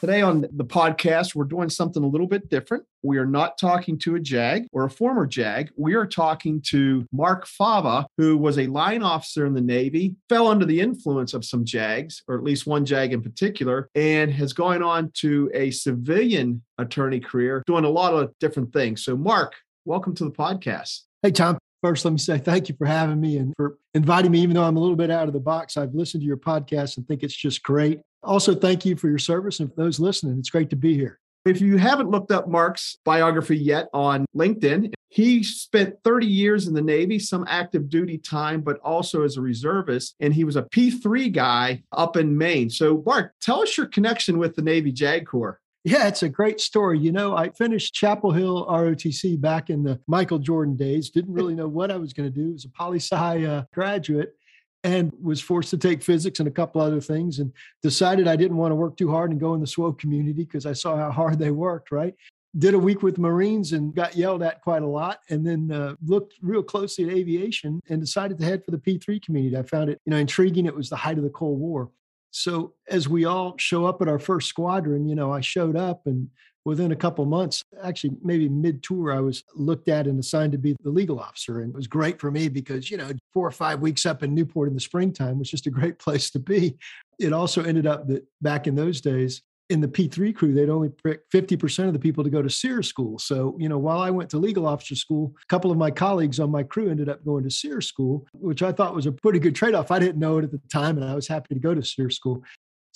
Today on the podcast, we're doing something a little bit different. We are not talking to a JAG or a former JAG. We are talking to Mark Fava, who was a line officer in the Navy, fell under the influence of some JAGs, or at least one JAG in particular, and has gone on to a civilian attorney career, doing a lot of different things. So, Mark, welcome to the podcast. Hey, Tom. First, let me say thank you for having me and for inviting me, even though I'm a little bit out of the box. I've listened to your podcast and think it's just great. Also, thank you for your service and for those listening. It's great to be here. If you haven't looked up Mark's biography yet on LinkedIn, he spent 30 years in the Navy, some active duty time, but also as a reservist. And he was a P3 guy up in Maine. So, Mark, tell us your connection with the Navy JAG Corps. Yeah, it's a great story. You know, I finished Chapel Hill ROTC back in the Michael Jordan days. Didn't really know what I was going to do. Was a poli sci uh, graduate and was forced to take physics and a couple other things and decided I didn't want to work too hard and go in the SWO community because I saw how hard they worked, right? Did a week with Marines and got yelled at quite a lot, and then uh, looked real closely at aviation and decided to head for the P3 community. I found it, you know, intriguing. It was the height of the Cold War. So as we all show up at our first squadron, you know, I showed up and within a couple months, actually maybe mid tour, I was looked at and assigned to be the legal officer. And it was great for me because, you know, four or five weeks up in Newport in the springtime was just a great place to be. It also ended up that back in those days, in the P3 crew, they'd only pick 50% of the people to go to SERE school. So, you know, while I went to legal officer school, a couple of my colleagues on my crew ended up going to SERE school, which I thought was a pretty good trade off. I didn't know it at the time, and I was happy to go to SERE school.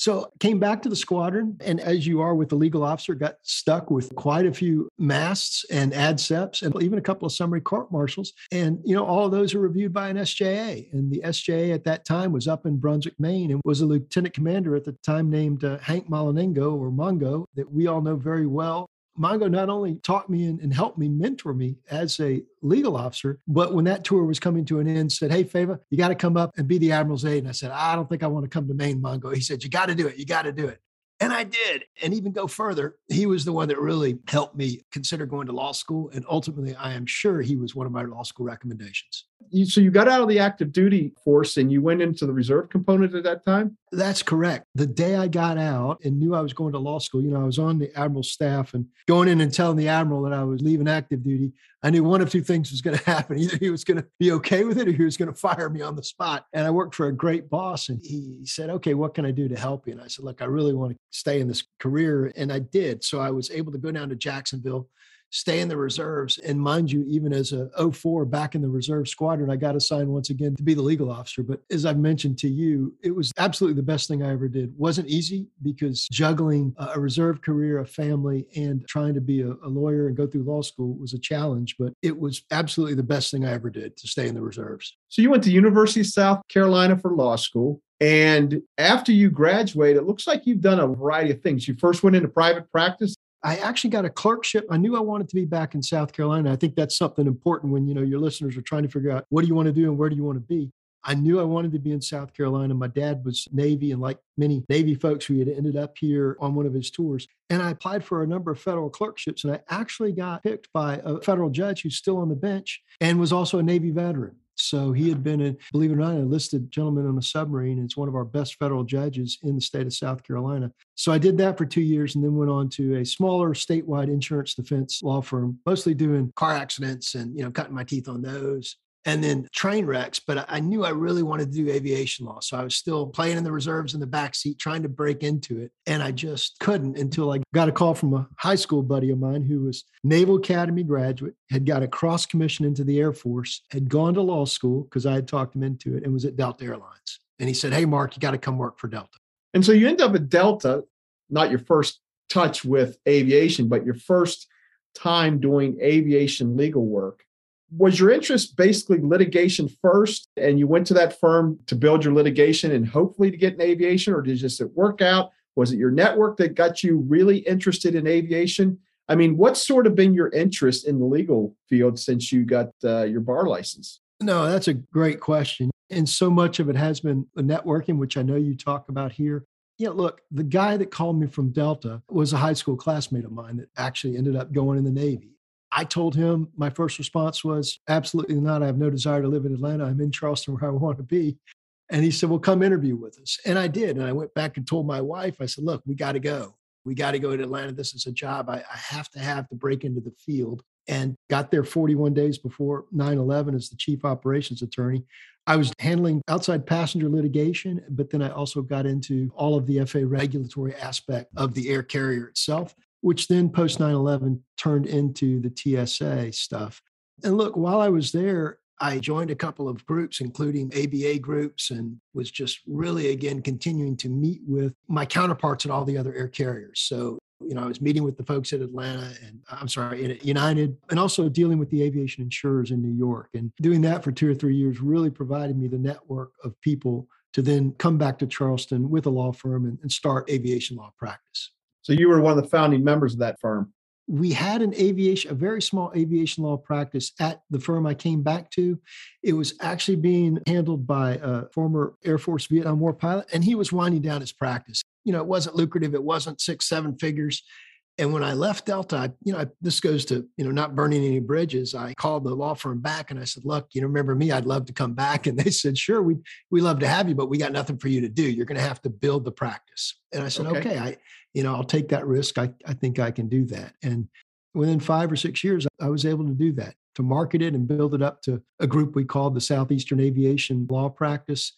So came back to the squadron, and as you are with the legal officer, got stuck with quite a few masts and adseps, and even a couple of summary court martials. And you know, all of those are reviewed by an SJA. And the SJA at that time was up in Brunswick, Maine, and was a lieutenant commander at the time named uh, Hank Molinengo or Mongo, that we all know very well. Mongo not only taught me and, and, helped me mentor me as a legal officer, but when that tour was coming to an end, said, Hey, Fava, you got to come up and be the Admiral's aide. And I said, I don't think I want to come to Maine, Mongo. He said, You got to do it. You got to do it. And I did. And even go further, he was the one that really helped me consider going to law school. And ultimately, I am sure he was one of my law school recommendations. So you got out of the active duty force and you went into the reserve component at that time? That's correct. The day I got out and knew I was going to law school, you know, I was on the admiral's staff and going in and telling the admiral that I was leaving active duty. I knew one of two things was going to happen. Either he was going to be okay with it or he was going to fire me on the spot. And I worked for a great boss and he said, Okay, what can I do to help you? And I said, Look, I really want to stay in this career. And I did. So I was able to go down to Jacksonville stay in the reserves. And mind you, even as a 04 back in the reserve squadron, I got assigned once again to be the legal officer. But as I've mentioned to you, it was absolutely the best thing I ever did. Wasn't easy because juggling a reserve career, a family, and trying to be a, a lawyer and go through law school was a challenge, but it was absolutely the best thing I ever did to stay in the reserves. So you went to University of South Carolina for law school. And after you graduate, it looks like you've done a variety of things. You first went into private practice I actually got a clerkship. I knew I wanted to be back in South Carolina. I think that's something important when you know your listeners are trying to figure out what do you want to do and where do you want to be. I knew I wanted to be in South Carolina. My dad was Navy, and like many Navy folks, we had ended up here on one of his tours. And I applied for a number of federal clerkships, and I actually got picked by a federal judge who's still on the bench and was also a Navy veteran. So he had been, a, believe it or not, a enlisted gentleman on a submarine. It's one of our best federal judges in the state of South Carolina. So I did that for two years and then went on to a smaller statewide insurance defense law firm, mostly doing car accidents and, you know, cutting my teeth on those. And then train wrecks. But I knew I really wanted to do aviation law. So I was still playing in the reserves in the back seat, trying to break into it. And I just couldn't until I got a call from a high school buddy of mine who was Naval Academy graduate, had got a cross commission into the Air Force, had gone to law school because I had talked him into it and was at Delta Airlines. And he said, Hey, Mark, you got to come work for Delta. And so you end up at Delta, not your first touch with aviation, but your first time doing aviation legal work was your interest basically litigation first and you went to that firm to build your litigation and hopefully to get in aviation or did just it work out? Was it your network that got you really interested in aviation? I mean what's sort of been your interest in the legal field since you got uh, your bar license? No that's a great question. And so much of it has been the networking which i know you talk about here. Yeah, look, the guy that called me from Delta was a high school classmate of mine that actually ended up going in the Navy. I told him my first response was absolutely not. I have no desire to live in Atlanta. I'm in Charleston where I want to be. And he said, Well, come interview with us. And I did. And I went back and told my wife, I said, Look, we got to go. We got to go to Atlanta. This is a job I, I have to have to break into the field. And got there 41 days before 9 11 as the chief operations attorney. I was handling outside passenger litigation, but then I also got into all of the FAA regulatory aspect of the air carrier itself which then post 9 11 turned into the TSA stuff. And look, while I was there, I joined a couple of groups, including ABA groups, and was just really, again, continuing to meet with my counterparts at all the other air carriers. So, you know, I was meeting with the folks at Atlanta and uh, I'm sorry, at United, and also dealing with the aviation insurers in New York. And doing that for two or three years really provided me the network of people to then come back to Charleston with a law firm and, and start aviation law practice. So you were one of the founding members of that firm. We had an aviation, a very small aviation law practice at the firm I came back to. It was actually being handled by a former Air Force Vietnam War pilot, and he was winding down his practice. You know, it wasn't lucrative, it wasn't six, seven figures. And when I left Delta, I, you know, I, this goes to, you know, not burning any bridges. I called the law firm back and I said, look, you know, remember me? I'd love to come back. And they said, sure, we we love to have you, but we got nothing for you to do. You're going to have to build the practice. And I said, okay, okay I, you know, I'll take that risk. I, I think I can do that. And within five or six years, I was able to do that, to market it and build it up to a group we called the Southeastern Aviation Law Practice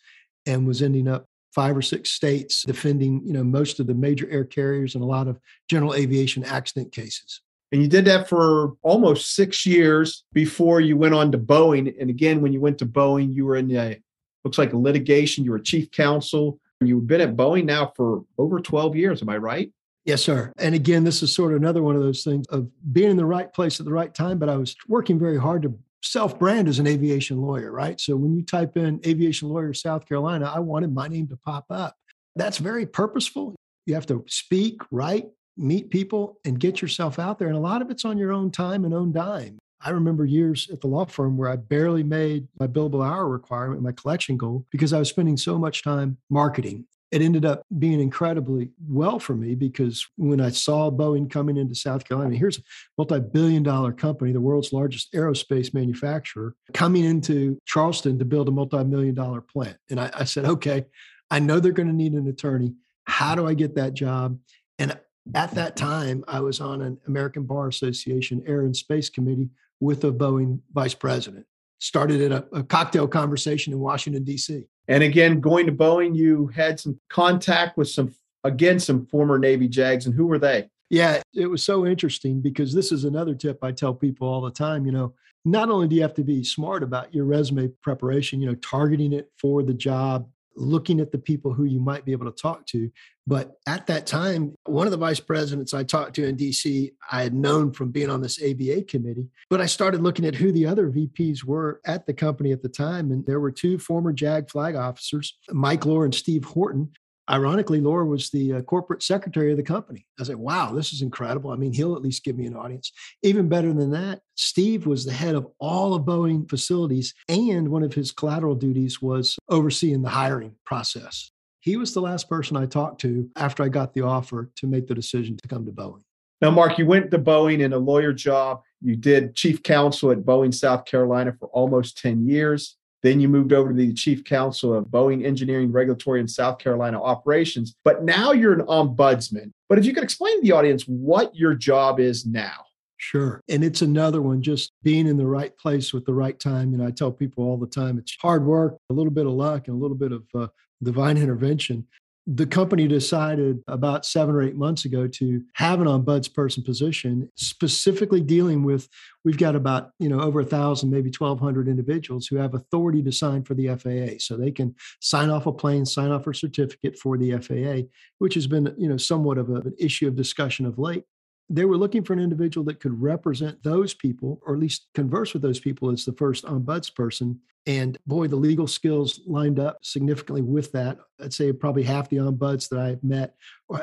and was ending up five or six states defending, you know, most of the major air carriers and a lot of general aviation accident cases. And you did that for almost six years before you went on to Boeing. And again, when you went to Boeing, you were in a looks like a litigation. You were chief counsel. You've been at Boeing now for over 12 years. Am I right? Yes, sir. And again, this is sort of another one of those things of being in the right place at the right time. But I was working very hard to self brand as an aviation lawyer, right? So when you type in aviation lawyer South Carolina, I wanted my name to pop up. That's very purposeful. You have to speak, write, meet people, and get yourself out there. And a lot of it's on your own time and own dime. I remember years at the law firm where I barely made my billable hour requirement, my collection goal, because I was spending so much time marketing. It ended up being incredibly well for me because when I saw Boeing coming into South Carolina, here's a multi billion dollar company, the world's largest aerospace manufacturer, coming into Charleston to build a multi million dollar plant. And I, I said, okay, I know they're going to need an attorney. How do I get that job? And at that time, I was on an American Bar Association Air and Space Committee with a Boeing vice president. Started at a, a cocktail conversation in Washington, D.C. And again, going to Boeing, you had some contact with some, again, some former Navy JAGs. And who were they? Yeah, it was so interesting because this is another tip I tell people all the time. You know, not only do you have to be smart about your resume preparation, you know, targeting it for the job, looking at the people who you might be able to talk to. But at that time, one of the vice presidents I talked to in DC, I had known from being on this ABA committee. But I started looking at who the other VPs were at the company at the time. And there were two former JAG flag officers, Mike Lohr and Steve Horton, ironically, Lohr was the uh, corporate secretary of the company. I said, wow, this is incredible. I mean, he'll at least give me an audience. Even better than that, Steve was the head of all of Boeing facilities, and one of his collateral duties was overseeing the hiring process. He was the last person I talked to after I got the offer to make the decision to come to Boeing. Now, Mark, you went to Boeing in a lawyer job. You did chief counsel at Boeing, South Carolina for almost 10 years. Then you moved over to the chief counsel of Boeing Engineering, Regulatory, and South Carolina Operations. But now you're an ombudsman. But if you could explain to the audience what your job is now. Sure. And it's another one, just being in the right place with the right time. You know, I tell people all the time it's hard work, a little bit of luck, and a little bit of uh, divine intervention the company decided about seven or eight months ago to have an ombudsperson position specifically dealing with we've got about you know over a thousand maybe 1200 individuals who have authority to sign for the faa so they can sign off a plane sign off a certificate for the faa which has been you know somewhat of a, an issue of discussion of late they were looking for an individual that could represent those people or at least converse with those people as the first ombudsperson and boy, the legal skills lined up significantly with that. I'd say probably half the ombuds that I've met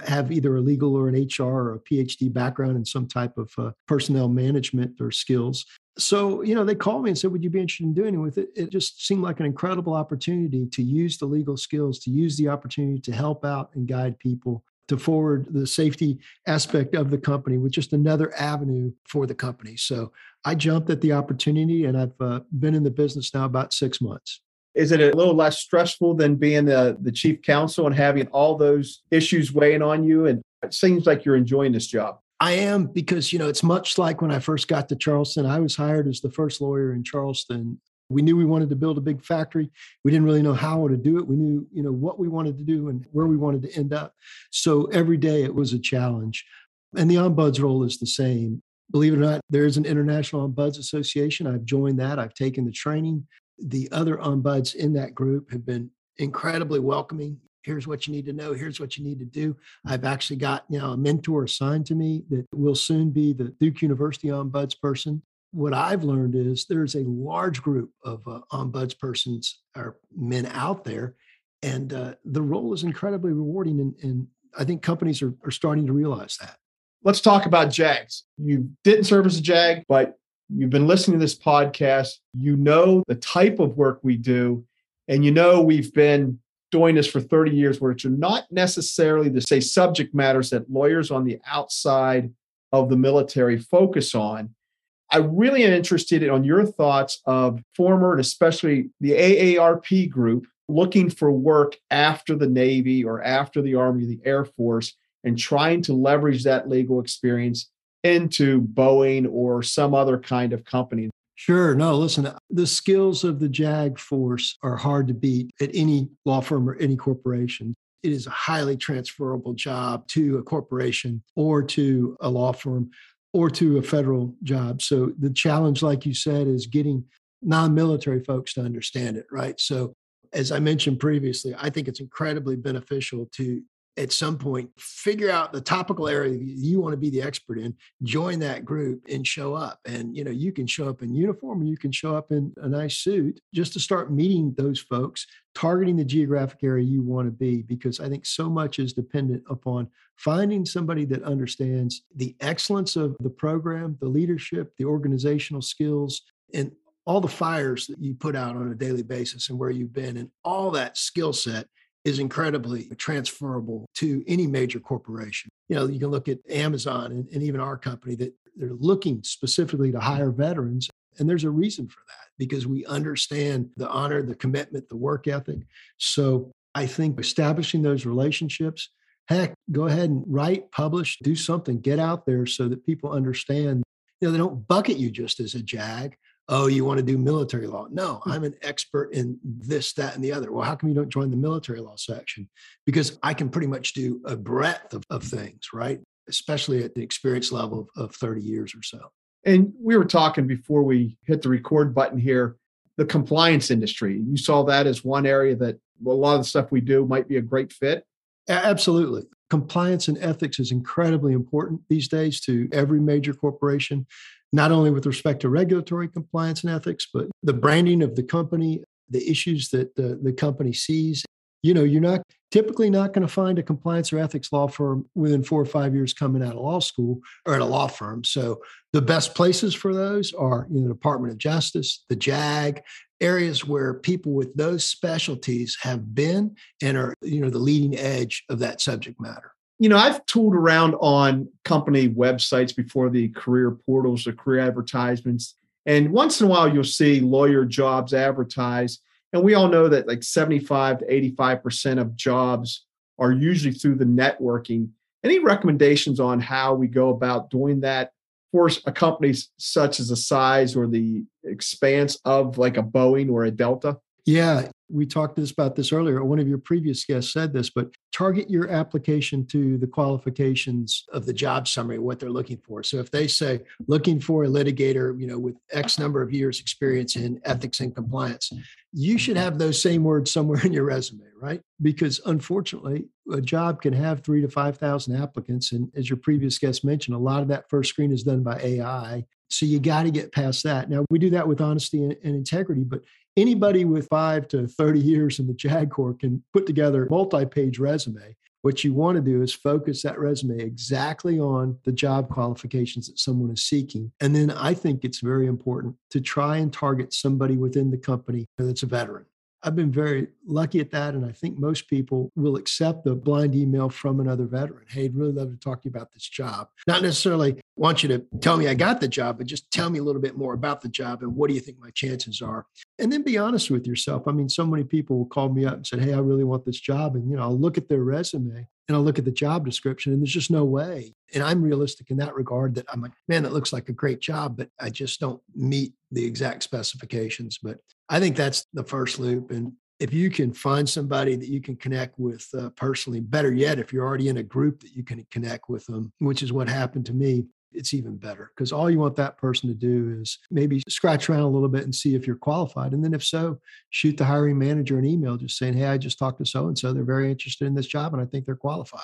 have either a legal or an HR or a PhD background in some type of uh, personnel management or skills. So, you know, they called me and said, Would you be interested in doing it with it? It just seemed like an incredible opportunity to use the legal skills, to use the opportunity to help out and guide people to forward the safety aspect of the company with just another avenue for the company. So I jumped at the opportunity and I've uh, been in the business now about six months. Is it a little less stressful than being the, the chief counsel and having all those issues weighing on you? And it seems like you're enjoying this job. I am because, you know, it's much like when I first got to Charleston. I was hired as the first lawyer in Charleston we knew we wanted to build a big factory. We didn't really know how to do it. We knew, you know, what we wanted to do and where we wanted to end up. So every day it was a challenge. And the ombuds role is the same. Believe it or not, there is an International Ombuds Association. I've joined that. I've taken the training. The other ombuds in that group have been incredibly welcoming. Here's what you need to know. Here's what you need to do. I've actually got now a mentor assigned to me that will soon be the Duke University ombuds person what I've learned is there's a large group of uh, ombudspersons or men out there, and uh, the role is incredibly rewarding. And, and I think companies are, are starting to realize that. Let's talk about JAGs. You didn't serve as a JAG, but you've been listening to this podcast. You know the type of work we do, and you know we've been doing this for 30 years, which are not necessarily the say subject matters that lawyers on the outside of the military focus on I really am interested on your thoughts of former and especially the AARP group looking for work after the Navy or after the Army, the Air Force, and trying to leverage that legal experience into Boeing or some other kind of company. Sure. No, listen, the skills of the JAG force are hard to beat at any law firm or any corporation. It is a highly transferable job to a corporation or to a law firm or to a federal job. So the challenge, like you said, is getting non-military folks to understand it, right? So as I mentioned previously, I think it's incredibly beneficial to at some point figure out the topical area you want to be the expert in join that group and show up and you know you can show up in uniform or you can show up in a nice suit just to start meeting those folks targeting the geographic area you want to be because i think so much is dependent upon finding somebody that understands the excellence of the program the leadership the organizational skills and all the fires that you put out on a daily basis and where you've been and all that skill set is incredibly transferable to any major corporation. You know, you can look at Amazon and, and, even our company that they're looking specifically to hire veterans. And there's a reason for that because we understand the honor, the commitment, the work ethic. So I think establishing those relationships, heck, go ahead and write, publish, do something, get out there so that people understand. You know, they don't bucket you just as a JAG oh, you want to do military law. No, hmm. I'm an expert in this, that, and the other. Well, how come you don't join the military law section? Because I can pretty much do a breadth of, of things, right? Especially at the experience level of, of 30 years or so. And we were talking before we hit the record button here the compliance industry. You saw that as one area that a lot of the stuff we do might be a great fit. Absolutely. Compliance and ethics is incredibly important these days to every major corporation not only with respect to regulatory compliance and ethics, but the branding of the company, the issues that the, the company sees. You know, you're not typically not going to find a compliance or ethics law firm within four or five years coming out of law school or at a law firm. So the best places for those are you know, the Department of Justice, the JAG, areas where people with those specialties have been and are you know the leading edge of that subject matter you know, I've tooled around on company websites before the career portals, the career advertisements. And once in a while, you'll see lawyer jobs advertised. And we all know that like 75 to 85% of jobs are usually through the networking. Any recommendations on how we go about doing that for a company such as the size or the expanse of like a Boeing or a Delta? Yeah, we talked this about this earlier. One of your previous guests said this, but target your application to the qualifications of the job summary, what they're looking for. So if they say looking for a litigator, you know, with X number of years experience in ethics and compliance, you should have those same words somewhere in your resume, right? Because unfortunately, a job can have three to 5,000 applicants. And as your previous guest mentioned, a lot of that first screen is done by AI. So you got to get past that. Now, we do that with honesty and, and integrity, but anybody with five to 30 years in the JAG Corps can put together a multi page resume. What you want to do is focus that resume exactly on the job qualifications that someone is seeking. And then I think it's very important to try and target somebody within the company that's a veteran. I've been very lucky at that. And I think most people will accept the blind email from another veteran. Hey, I'd really love to talk to you about this job. Not necessarily want you to tell me I got the job, but just tell me a little bit more about the job and what do you think my chances are? And then be honest with yourself. I mean, so many people will call me up and say, Hey, I really want this job. And, you know, I'll look at their resume and I'll look at the job description and there's just no way. And I'm realistic in that regard that I'm like, man, that looks like a great job, but I just don't meet the exact specifications. But I think that's the first loop. And if you can find somebody that you can connect with uh, personally, better yet, if you're already in a group that you can connect with them, which is what happened to me, it's even better because all you want that person to do is maybe scratch around a little bit and see if you're qualified. And then if so, shoot the hiring manager an email just saying, Hey, I just talked to so and so. They're very interested in this job and I think they're qualified.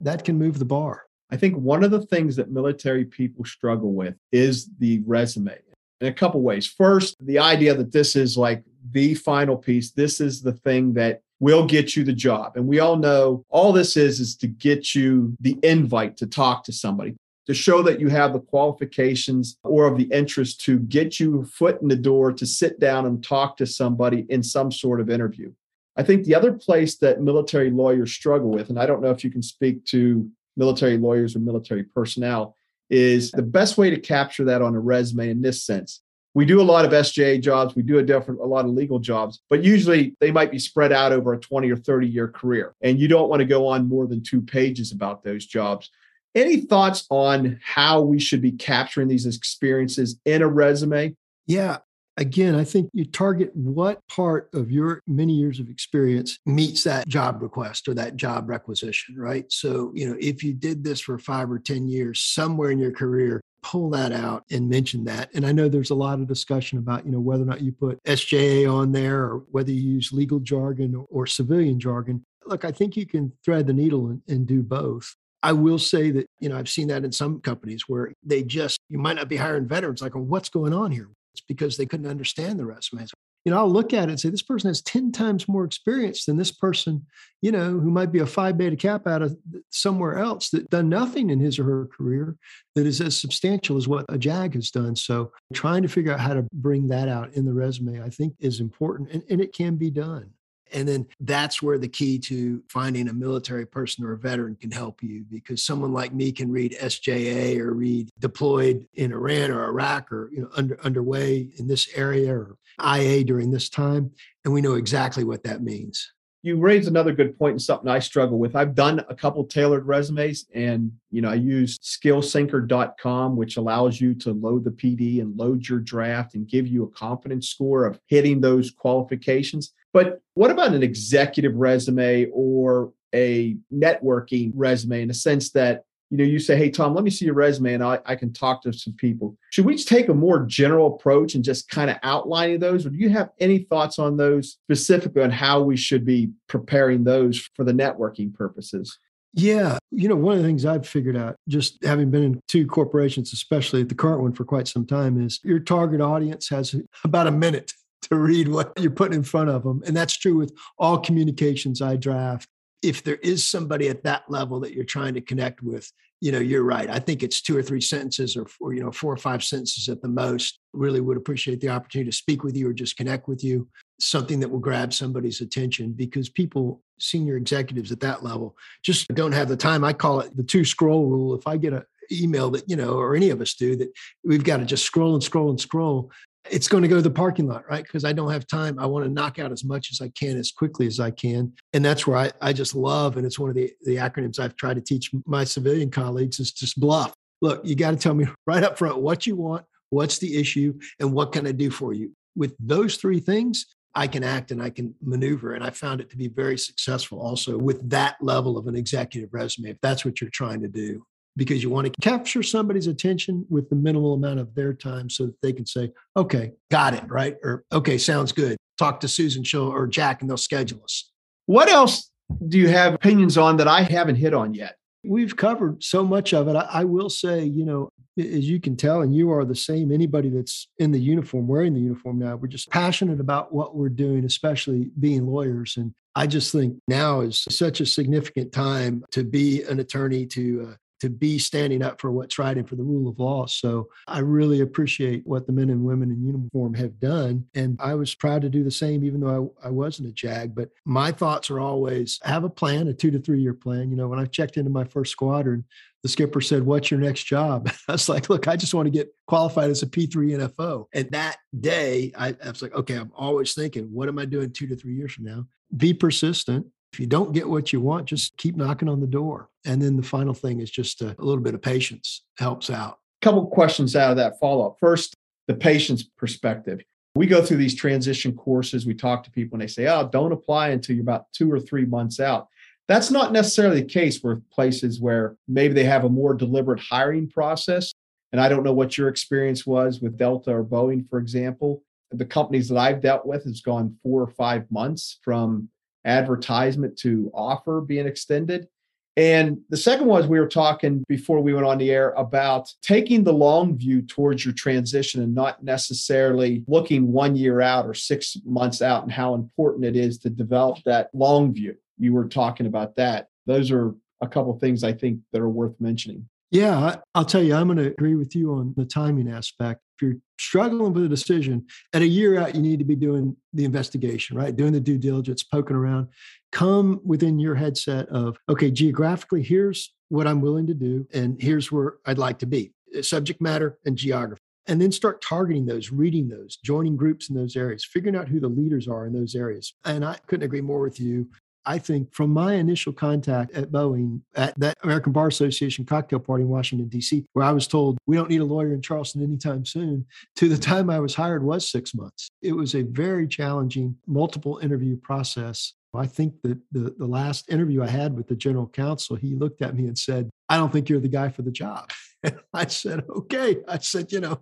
That can move the bar. I think one of the things that military people struggle with is the resume in a couple ways. First, the idea that this is like the final piece, this is the thing that will get you the job. And we all know all this is is to get you the invite to talk to somebody, to show that you have the qualifications or of the interest to get you foot in the door to sit down and talk to somebody in some sort of interview. I think the other place that military lawyers struggle with, and I don't know if you can speak to military lawyers or military personnel, is the best way to capture that on a resume in this sense. We do a lot of SJA jobs, we do a different a lot of legal jobs, but usually they might be spread out over a 20 or 30 year career. And you don't want to go on more than two pages about those jobs. Any thoughts on how we should be capturing these experiences in a resume? Yeah, again, I think you target what part of your many years of experience meets that job request or that job requisition, right? So, you know, if you did this for five or 10 years, somewhere in your career, pull that out and mention that. And I know there's a lot of discussion about, you know, whether or not you put SJA on there or whether you use legal jargon or, or civilian jargon. Look, I think you can thread the needle and, and do both. I will say that, you know, I've seen that in some companies where they just, you might not be hiring veterans, like, well, what's going on here? It's because they couldn't understand the resumes. You know, I'll look at it and say, this person has 10 times more experience than this person, you know, who might be a Phi Beta Kappa out of somewhere else that done nothing in his or her career that is as substantial as what a JAG has done. So trying to figure out how to bring that out in the resume, I think is important and, and it can be done. And then that's where the key to finding a military person or a veteran can help you because someone like me can read SJA or read deployed in Iran or Iraq or you know under underway in this area or IA during this time and we know exactly what that means. You raised another good point and something I struggle with. I've done a couple tailored resumes and you know I use skillsyncer.com which allows you to load the PD and load your draft and give you a confidence score of hitting those qualifications. But what about an executive resume or a networking resume in the sense that you know you say hey tom let me see your resume and i, I can talk to some people should we take a more general approach and just kind of outlining those or do you have any thoughts on those specifically on how we should be preparing those for the networking purposes yeah. You know, one of the things I've figured out, just having been in two corporations, especially the current one for quite some time, is your target audience has about a minute to read what you're putting in front of them. And that's true with all communications I draft. If there is somebody at that level that you're trying to connect with, you know, you're right. I think it's two or three sentences or, or you know, four or five sentences at the most. Really would appreciate the opportunity to speak with you or just connect with you. Something that will grab somebody's attention because people, senior executives at that level, just don't have the time. I call it the two scroll rule. If I get an email that, you know, or any of us do, that we've got to just scroll and scroll and scroll it's going to go to the parking lot, right? Because I don't have time. I want to knock out as much as I can as quickly as I can. And that's where I, I just love, and it's one of the, the acronyms I've tried to teach my civilian colleagues is just BLUF. look, you got to tell me right up front what you want, what's the issue, and what can I do for you. With those three things, I can act and I can maneuver. And I found it to be very successful also with that level of an executive resume, if that's what you're trying to do, because you want to capture somebody's attention with the minimal amount of their time so that they can say, okay, got it, right? Or, okay, sounds good. Talk to Susan She'll, or Jack and they'll schedule us. What else do you have opinions on that I haven't hit on yet? We've covered so much of it. I, I, will say, you know, as you can tell, and you are the same, anybody that's in the uniform, wearing the uniform now, we're just passionate about what we're doing, especially being lawyers. And I just think now is such a significant time to be an attorney, to uh, to be standing up for what's right and for the rule of law. So I really appreciate what the men and women in uniform have done. And I was proud to do the same, even though I, I wasn't a JAG. But my thoughts are always have a plan, a two to three year plan. You know, when I checked into my first squadron, the skipper said, What's your next job? I was like, Look, I just want to get qualified as a P3 NFO. And that day, I, I was like, Okay, I'm always thinking, What am I doing two to three years from now? Be persistent if you don't get what you want, just keep knocking on the door. And then the final thing is just a, a little bit of patience helps out. A couple questions out of that follow up. First, the patience perspective. We go through these transition courses. We talk to people and they say, oh, don't apply until you're about two or three months out. That's not necessarily the case with places where maybe they have a more deliberate hiring process. And I don't know what your experience was with Delta or Boeing, for example. The companies that I've dealt with has gone four or five months from advertisement to offer being extended. And the second was we were talking before we went on the air about taking the long view towards your transition and not necessarily looking one year out or six months out and how important it is to develop that long view. You were talking about that. Those are a couple things I think that are worth mentioning. Yeah, I'll tell you, I'm going to agree with you on the timing aspect. If you're struggling with a decision, at a year out, you need to be doing the investigation, right? Doing the due diligence, poking around. Come within your headset of, okay, geographically, here's what I'm willing to do, and here's where I'd like to be uh, subject matter and geography. And then start targeting those, reading those, joining groups in those areas, figuring out who the leaders are in those areas. And I couldn't agree more with you. I think from my initial contact at Boeing at that American Bar Association cocktail party in Washington, D.C., where I was told we don't need a lawyer in Charleston anytime soon, to the time I was hired was six months. It was a very challenging multiple interview process. I think that the, the last interview I had with the general counsel, he looked at me and said, I don't think you're the guy for the job. And I said, okay. I said, you know,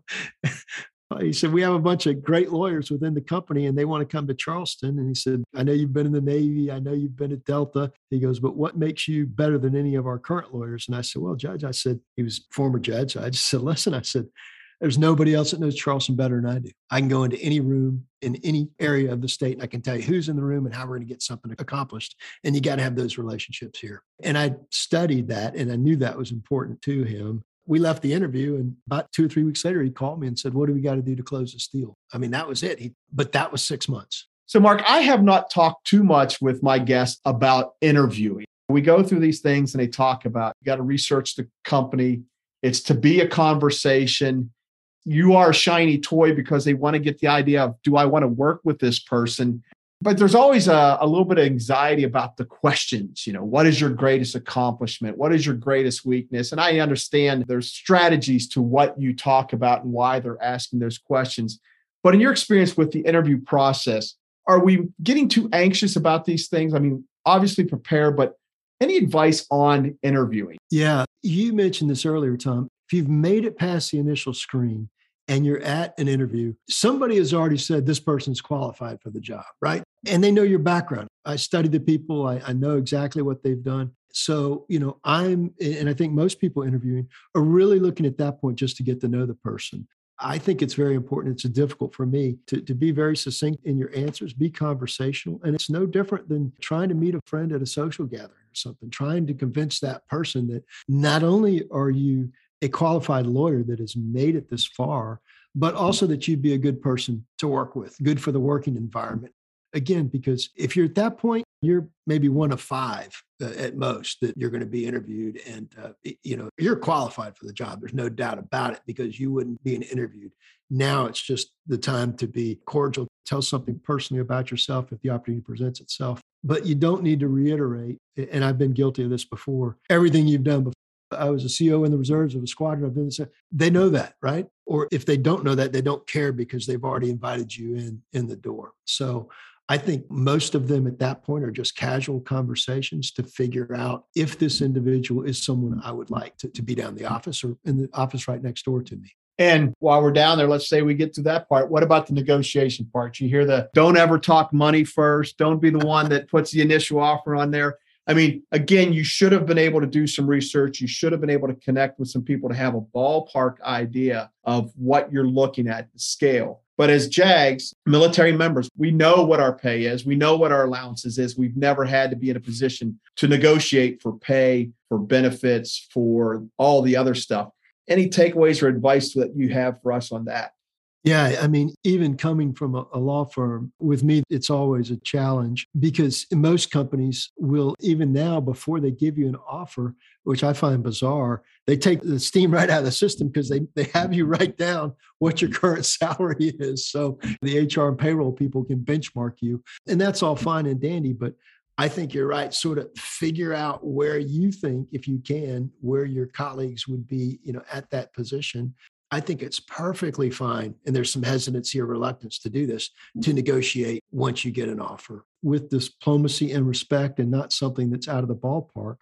Uh, he said, We have a bunch of great lawyers within the company and they want to come to Charleston. And he said, I know you've been in the Navy. I know you've been at Delta. He goes, But what makes you better than any of our current lawyers? And I said, Well, Judge, I said, he was former judge. I just said, Listen, I said, there's nobody else that knows Charleston better than I do. I can go into any room in any area of the state and I can tell you who's in the room and how we're going to get something accomplished. And you got to have those relationships here. And I studied that and I knew that was important to him we left the interview and about two or three weeks later he called me and said what do we got to do to close this deal? I mean that was it. He, but that was six months. So mark i have not talked too much with my guests about interviewing. We go through these things and they talk about you got to research the company. It's to be a conversation. You are a shiny toy because they want to get the idea of do i want to work with this person but there's always a, a, little bit of anxiety about the questions you know what is your greatest accomplishment? What is your greatest weakness? And i understand there's strategies to what you talk about and why they're asking those questions. But in your experience with the interview process are we getting too anxious about these things? I mean obviously prepare but any advice on interviewing? Yeah you mentioned this earlier tom. If you've made it past the initial screen and you're at an interview, somebody has already said this person's qualified for the job, right? And they know your background. I study the people, I, I know exactly what they've done. So, you know, I'm, and I think most people interviewing are really looking at that point just to get to know the person. I think it's very important. It's difficult for me to, to be very succinct in your answers, be conversational. And it's no different than trying to meet a friend at a social gathering or something, trying to convince that person that not only are you a qualified lawyer that has made it this far, but also that you'd be a good person to work with, good for the working environment. Again, because if you're at that point, you're maybe one of five uh, at most that you're going to be interviewed, and uh, you know you're qualified for the job. There's no doubt about it because you wouldn't be interviewed. Now it's just the time to be cordial, tell something personally about yourself if the opportunity presents itself. But you don't need to reiterate, and I've been guilty of this before. Everything you've done before I was a CO in the reserves of a squadron. I've been this. They know that, right? Or if they don't know that, they don't care because they've already invited you in in the door. So I think most of them at that point are just casual conversations to figure out if this individual is someone I would like to, to be down the office or in the office right next door to me. And while we're down there, let's say we get to that part. What about the negotiation part? You hear the don't ever talk money first. Don't be the one that puts the initial offer on there. I mean, again, you should have been able to do some research. You should have been able to connect with some people to have a ballpark idea of what you're looking at, the scale. But as JAGs, military members, we know what our pay is. We know what our allowances is. We've never had to be in a position to negotiate for pay, for benefits, for all the other stuff. Any takeaways or advice that you have for us on that? Yeah, I mean, even coming from a, a, law firm, with me, it's always a challenge because most companies will, even now, before they give you an offer, which I find bizarre, they take the steam right out of the system because they, they have you write down what your current salary is. So the HR and payroll people can benchmark you. And that's all fine and dandy. But I think you're right. Sort of figure out where you think, if you can, where your colleagues would be, you know, at that position, I think it's perfectly fine. And there's some hesitancy or reluctance to do this mm. to negotiate once you get an offer with diplomacy and respect and not something that's out of the ballpark.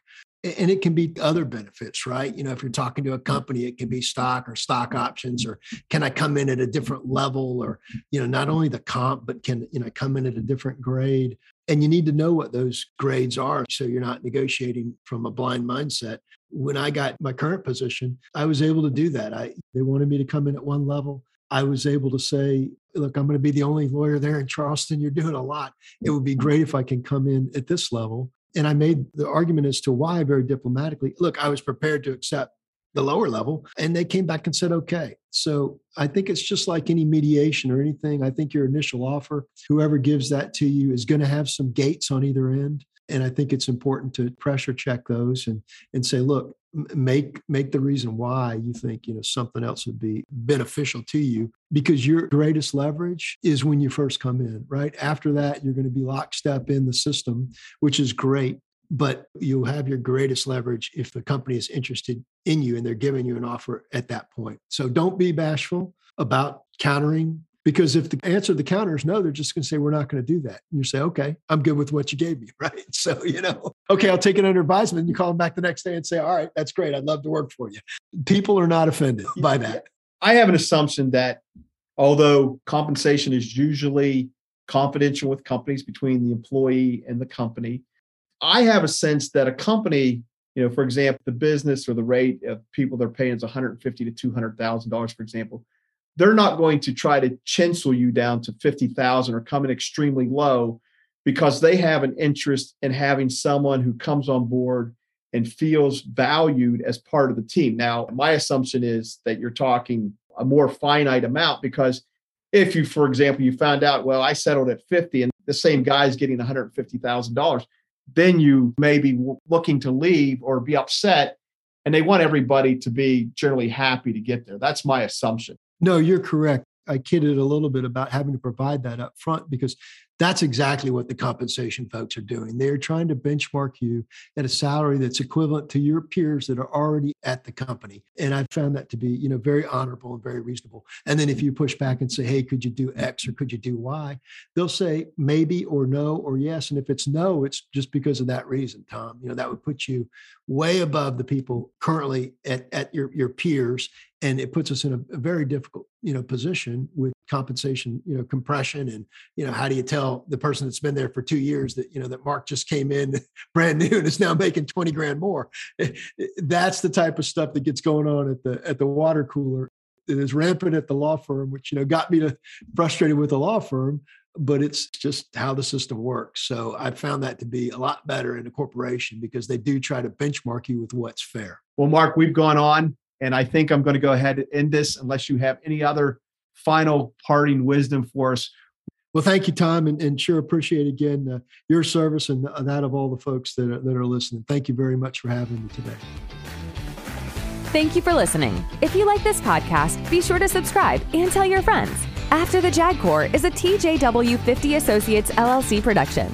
And it can be other benefits, right? You know, if you're talking to a company, it can be stock or stock options, or can I come in at a different level, or, you know, not only the comp, but can, you know, come in at a different grade. And you need to know what those grades are so you're not negotiating from a blind mindset when I got my current position, I was able to do that. I they wanted me to come in at one level. I was able to say, look, I'm going to be the only lawyer there in Charleston. You're doing a lot. It would be great if I can come in at this level. And I made the argument as to why very diplomatically. Look, I was prepared to accept the lower level and they came back and said okay so i think it's just like any mediation or anything i think your initial offer whoever gives that to you is going to have some gates on either end and I think it's important to pressure check those and and say, look, make make the reason why you think you know something else would be beneficial to you because your greatest leverage is when you first come in right? After that you're going to be lockstep in the system which is great but you'll have your greatest leverage if the company is interested in you and they're giving you an offer at that point. So don't be bashful about countering because if the answer to the counter is no, they're just going to say, we're not going to do that. And you say, okay, I'm good with what you gave me. Right. So, you know, okay, I'll take it under advisement. You call them back the next day and say, all right, that's great. I'd love to work for you. People are not offended by that. I have an assumption that although compensation is usually confidential with companies between the employee and the company, I have a sense that a company, you know, for example, the business or the rate of people they're paying is 150 to 200 thousand dollars, for example they're not going to try to chinsel you down to 50,000 or come in extremely low because they have an interest in having someone who comes on board and feels valued as part of the team. Now, my assumption is that you're talking a more finite amount because if you, for example, you found out, well, I settled at 50 and the same guy's getting $150,000, then you may be looking to leave or be upset. And they want everybody to be generally happy to get there. That's my assumption. No, you're correct. I kidded a little bit about having to provide that up front because that's exactly what the compensation folks are doing. They're trying to benchmark you at a salary that's equivalent to your peers that are already at the company. And I found that to be, you know, very honorable and very reasonable. And then if you push back and say, hey, could you do X or could you do Y? They'll say maybe or no or yes. And if it's no, it's just because of that reason, Tom. You know, that would put you way above the people currently at, at your, your peers and it puts us in a, a, very difficult you know position with compensation you know compression and you know how do you tell the person that's been there for two years that you know that mark just came in brand new and is now making 20 grand more? Eh, eh, that's the type of stuff that gets going on at the at the water cooler it is rampant at the law firm which you know got me to frustrated with the law firm but it's just how the system works. So i found that to be a lot better in a corporation because they do try to benchmark you with what's fair. Well mark we've gone on and I think I'm going to go ahead and end this unless you have any other final parting wisdom for us. Well, thank you, Tom, and, and sure appreciate again uh, your service and that of all the folks that are, that are listening. Thank you very much for having me today. Thank you for listening. If you like this podcast, be sure to subscribe and tell your friends. After the JAG Corps is a TJW 50 Associates LLC production.